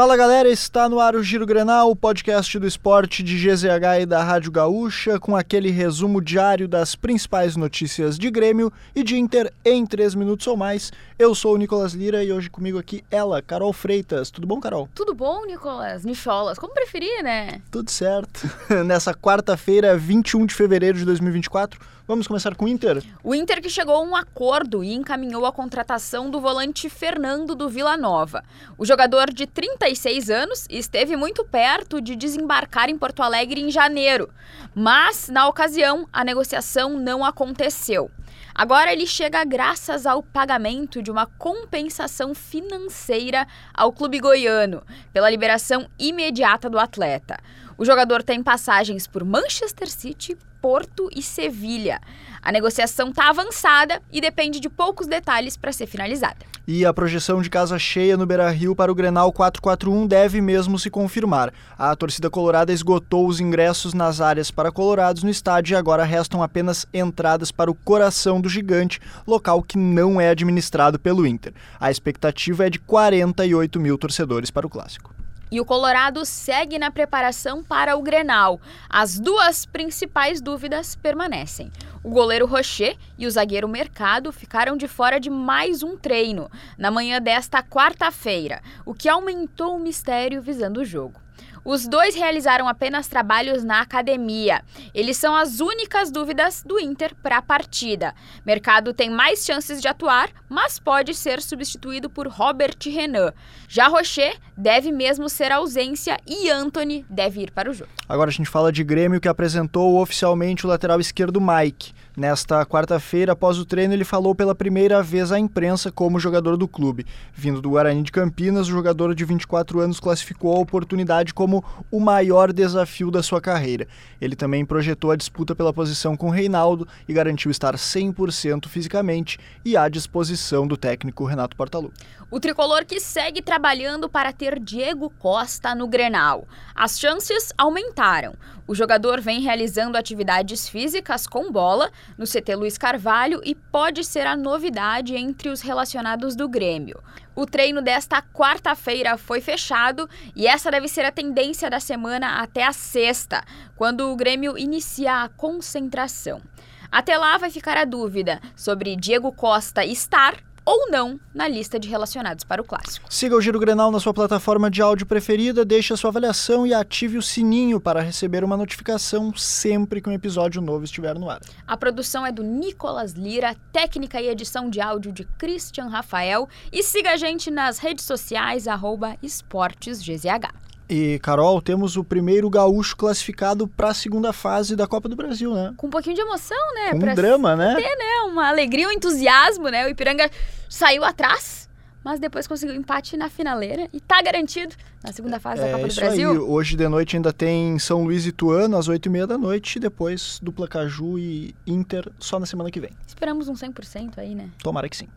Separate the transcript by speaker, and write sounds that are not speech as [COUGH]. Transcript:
Speaker 1: Fala galera, está no ar o Giro Grenal, o podcast do esporte de GZH e da Rádio Gaúcha, com aquele resumo diário das principais notícias de Grêmio e de Inter em 3 minutos ou mais. Eu sou o Nicolas Lira e hoje comigo aqui ela, Carol Freitas. Tudo bom, Carol?
Speaker 2: Tudo bom, Nicolas? Nicholas, como preferir, né?
Speaker 1: Tudo certo. [LAUGHS] Nessa quarta-feira, 21 de fevereiro de 2024, vamos começar com o Inter.
Speaker 2: O Inter que chegou a um acordo e encaminhou a contratação do volante Fernando do Vila Nova. O jogador de 36 anos esteve muito perto de desembarcar em Porto Alegre em janeiro, mas na ocasião a negociação não aconteceu. Agora ele chega graças ao pagamento de uma compensação financeira ao clube goiano pela liberação imediata do atleta. O jogador tem passagens por Manchester City, Porto e Sevilha. A negociação está avançada e depende de poucos detalhes para ser finalizada.
Speaker 1: E a projeção de casa cheia no Beira-Rio para o Grenal 441 deve mesmo se confirmar. A torcida colorada esgotou os ingressos nas áreas para colorados no estádio e agora restam apenas entradas para o coração do gigante, local que não é administrado pelo Inter. A expectativa é de 48 mil torcedores para o clássico.
Speaker 2: E o Colorado segue na preparação para o Grenal. As duas principais dúvidas permanecem. O goleiro Rocher e o zagueiro Mercado ficaram de fora de mais um treino na manhã desta quarta-feira, o que aumentou o mistério visando o jogo. Os dois realizaram apenas trabalhos na academia. Eles são as únicas dúvidas do Inter para a partida. Mercado tem mais chances de atuar, mas pode ser substituído por Robert Renan. Já Rocher deve mesmo ser ausência e Anthony deve ir para o jogo.
Speaker 1: Agora a gente fala de Grêmio que apresentou oficialmente o lateral esquerdo Mike. Nesta quarta-feira, após o treino, ele falou pela primeira vez à imprensa como jogador do clube. Vindo do Guarani de Campinas, o jogador de 24 anos classificou a oportunidade como o maior desafio da sua carreira. Ele também projetou a disputa pela posição com Reinaldo e garantiu estar 100% fisicamente e à disposição do técnico Renato Portaluppi.
Speaker 2: O tricolor que segue trabalhando para ter Diego Costa no Grenal. As chances aumentaram. O jogador vem realizando atividades físicas com bola no CT Luiz Carvalho e pode ser a novidade entre os relacionados do Grêmio. O treino desta quarta-feira foi fechado e essa deve ser a tendência da semana até a sexta, quando o Grêmio inicia a concentração. Até lá vai ficar a dúvida sobre Diego Costa estar ou não na lista de relacionados para o clássico.
Speaker 1: Siga o Giro Grenal na sua plataforma de áudio preferida, deixe a sua avaliação e ative o sininho para receber uma notificação sempre que um episódio novo estiver no ar.
Speaker 2: A produção é do Nicolas Lira, técnica e edição de áudio de Christian Rafael e siga a gente nas redes sociais arroba esportesgzh.
Speaker 1: E, Carol, temos o primeiro gaúcho classificado para a segunda fase da Copa do Brasil, né?
Speaker 2: Com um pouquinho de emoção, né?
Speaker 1: Um
Speaker 2: pra
Speaker 1: drama, né?
Speaker 2: Ter, né? Uma alegria, um entusiasmo, né? O Ipiranga saiu atrás, mas depois conseguiu empate na finaleira e tá garantido na segunda fase
Speaker 1: é,
Speaker 2: da Copa do Brasil.
Speaker 1: Aí. Hoje de noite ainda tem São Luís e Tuano às 8h30 da noite e depois dupla Caju e Inter só na semana que vem.
Speaker 2: Esperamos um 100% aí, né?
Speaker 1: Tomara que sim.